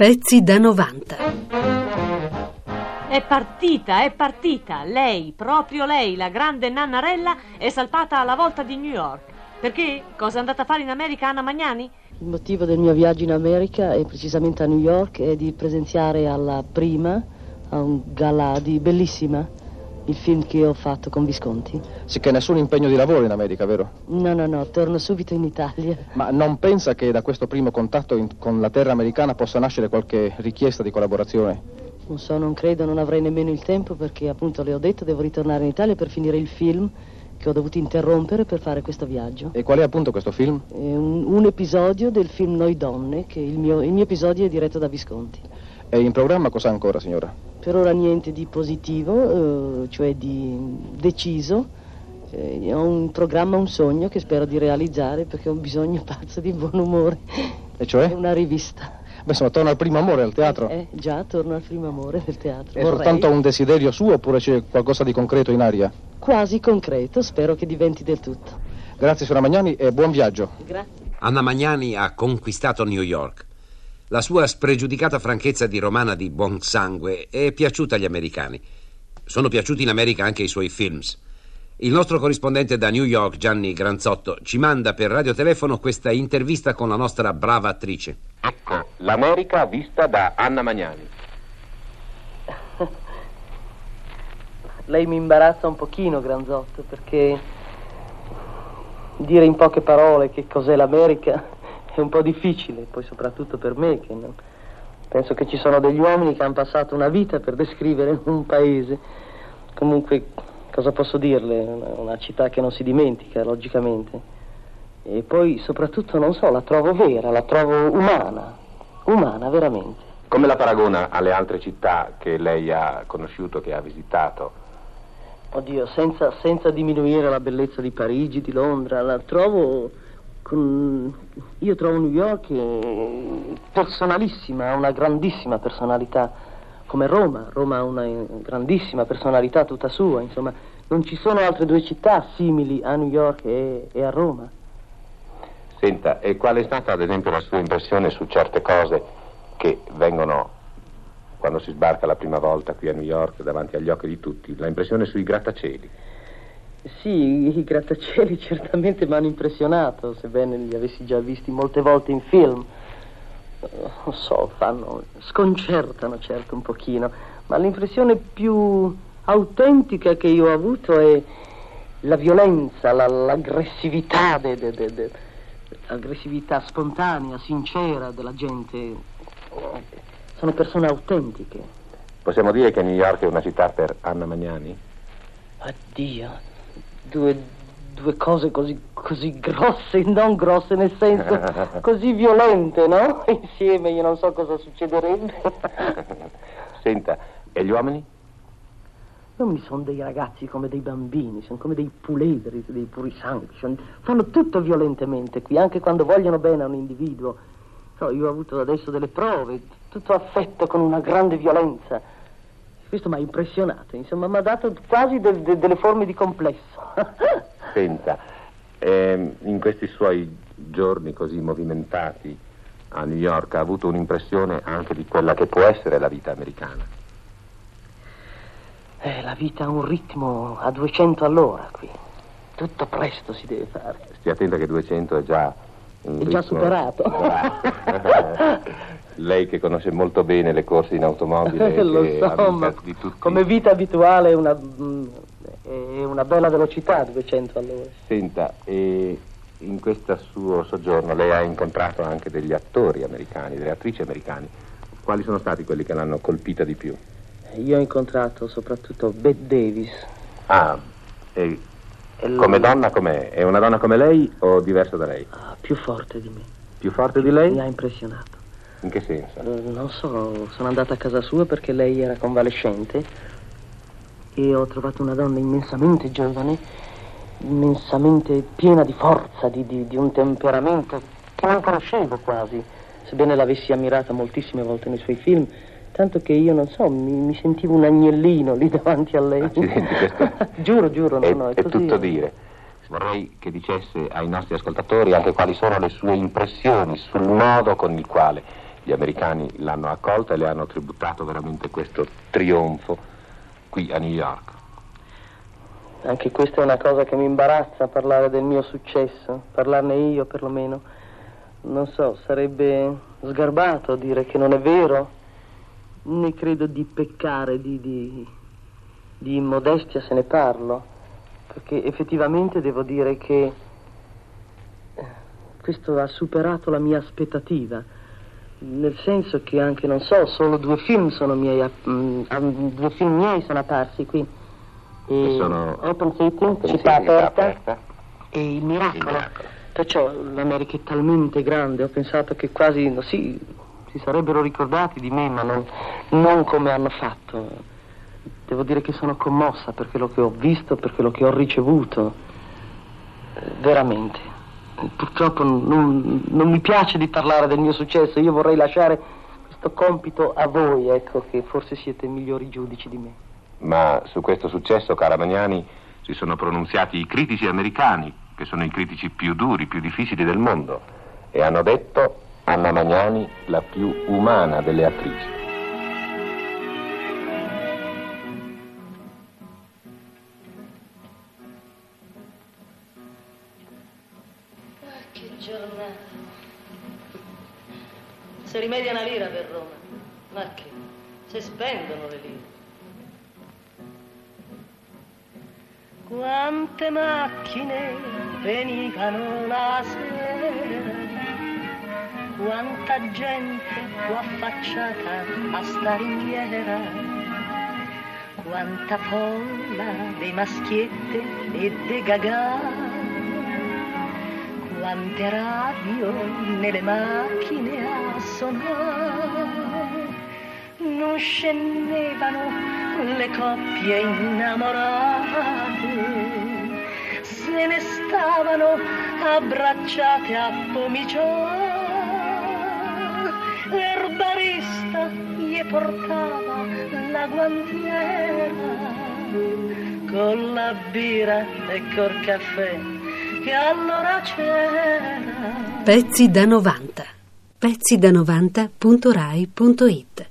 Pezzi da 90. È partita, è partita. Lei, proprio lei, la grande Nannarella, è salpata alla volta di New York. Perché? Cosa è andata a fare in America Anna Magnani? Il motivo del mio viaggio in America e precisamente a New York è di presenziare alla prima, a un galà di Bellissima, il film che ho fatto con Visconti. Sì che nessun impegno di lavoro in America, vero? No, no, no, torno subito in Italia. Ma non pensa che da questo primo contatto in- con la terra americana possa nascere qualche richiesta di collaborazione? Non so, non credo, non avrei nemmeno il tempo perché appunto le ho detto devo ritornare in Italia per finire il film che ho dovuto interrompere per fare questo viaggio. E qual è appunto questo film? È un, un episodio del film Noi Donne, che il mio, il mio episodio è diretto da Visconti. E in programma cosa ancora, signora? Per ora niente di positivo, eh, cioè di deciso. Eh, ho un programma, un sogno che spero di realizzare perché ho bisogno pazzo di buon umore. E È cioè? una rivista. Beh, insomma, torna al primo amore al teatro. Eh, già, torno al primo amore del teatro. È Vorrei. soltanto un desiderio suo oppure c'è qualcosa di concreto in aria? Quasi concreto, spero che diventi del tutto. Grazie, signora Magnani, e buon viaggio. Grazie. Anna Magnani ha conquistato New York. La sua spregiudicata franchezza di romana di buon sangue è piaciuta agli americani. Sono piaciuti in America anche i suoi films. Il nostro corrispondente da New York, Gianni Granzotto, ci manda per radiotelefono questa intervista con la nostra brava attrice. Ecco, l'America vista da Anna Magnani. Lei mi imbarazza un pochino, Granzotto, perché dire in poche parole che cos'è l'America è un po' difficile, poi soprattutto per me, che non- penso che ci sono degli uomini che hanno passato una vita per descrivere un paese. Comunque, cosa posso dirle? Una, città che non si dimentica, logicamente. E poi, soprattutto, non so, la trovo vera, la trovo umana, umana, veramente. Come la paragona alle altre città che lei ha conosciuto, che ha visitato? Oddio, senza, senza diminuire la bellezza di Parigi, di Londra, la trovo. Io trovo New York eh, personalissima, ha una grandissima personalità, come Roma. Roma ha una eh, grandissima personalità tutta sua, insomma, non ci sono altre due città simili a New York e, e a Roma. Senta, e qual è stata ad esempio la sua impressione su certe cose che vengono quando si sbarca la prima volta qui a New York davanti agli occhi di tutti? La impressione sui grattacieli. Sì, i grattacieli certamente mi hanno impressionato, sebbene li avessi già visti molte volte in film. Eh, Non so, fanno, sconcertano certo un pochino, ma l'impressione più autentica che io ho avuto è la violenza, la- l'aggressività, de- de- de- l'aggressività spontanea, sincera della gente. Sono persone autentiche. Possiamo dire che New York è una città per Anna Magnani? Addio, due, due cose così, così grosse, non grosse nel senso, così violente, no? Insieme io non so cosa succederebbe. Senta, e gli uomini? Non mi sono dei ragazzi come dei bambini, sono come dei puledri, dei purisanti, sono- fanno tutto violentemente qui, anche quando vogliono bene a un individuo. So, io ho avuto adesso delle prove, tutto affetto con una grande violenza. Questo mi ha impressionato, insomma, mi ha dato quasi de- de- delle forme di complesso. Senta, ehm, in questi suoi giorni così movimentati a New York ha avuto un'impressione anche di quella che può essere la vita americana? Eh, la vita ha un ritmo a 200 all'ora qui. Tutto presto si deve fare. Stia attenta che 200 è già È già superato. Lei che conosce molto bene le corse in automobile Eh, Lo so, ma tutti. come vita abituale è una, è una bella velocità 200 all'ora. Senta, e in questo suo soggiorno lei ha incontrato anche degli attori americani, delle attrici americane. Quali sono stati quelli che l'hanno colpita di più? Io ho incontrato soprattutto Bette Davis. Ah, e E come donna com'è? È una donna come lei o diversa da lei? ah, più forte di me. Più forte di lei? Mi ha impressionato. In che senso? Eh, Non so, sono andata a casa sua perché lei era convalescente e ho trovato una donna immensamente giovane, immensamente piena di forza, di, di- di un temperamento che non conoscevo quasi, sebbene l'avessi ammirata moltissime volte nei suoi film, tanto che io non so, mi, mi sentivo un agnellino lì davanti a lei. Accidenti, questo giuro, giuro, no, è, no, è, è tutto dire. Vorrei che dicesse ai nostri ascoltatori anche quali sono le sue impressioni sul modo con il quale gli americani l'hanno accolta e le hanno tributato veramente questo trionfo qui a New York. Anche questa è una cosa che mi imbarazza, parlare del mio successo, parlarne io perlomeno. Non so, sarebbe sgarbato dire che non è vero, né credo di peccare, di, di, di immodestia se ne parlo, perché effettivamente devo dire che eh, questo ha superato la mia aspettativa, nel senso che anche, non so, solo due film sono miei, mm, due film miei sono apparsi qui. E sono Open City, città aperta, aperta, e Il Miracolo. Il miracolo. Perciò l'America è talmente grande, ho pensato che quasi, sì, si sarebbero ricordati di me, ma non, non come hanno fatto. Devo dire che sono commossa per quello che ho visto, per quello che ho ricevuto. Eh, veramente. Purtroppo non, non, mi piace di parlare del mio successo, io vorrei lasciare questo compito a voi, ecco, che forse siete migliori giudici di me. Ma su questo successo, cara Magnani, si sono pronunziati i critici americani, che sono i critici più duri, più difficili del mondo, e hanno detto Anna Magnani la più umana delle attrici. Che giornata. Se rimedia una lira per Roma. Ma che? Se spendono le lire. Quante macchine venivano la sera quanta gente fu affacciata a stare in fiera, quanta folla dei maschiette e dei gagà, quante radio nelle macchine a suonare, non scendevano le coppie innamorate, se ne stavano abbracciate a pomicione l'erbarista gli portava la guantiera con la birra e col caffè. Pezzi da 90. Pezzi da 90.rai.it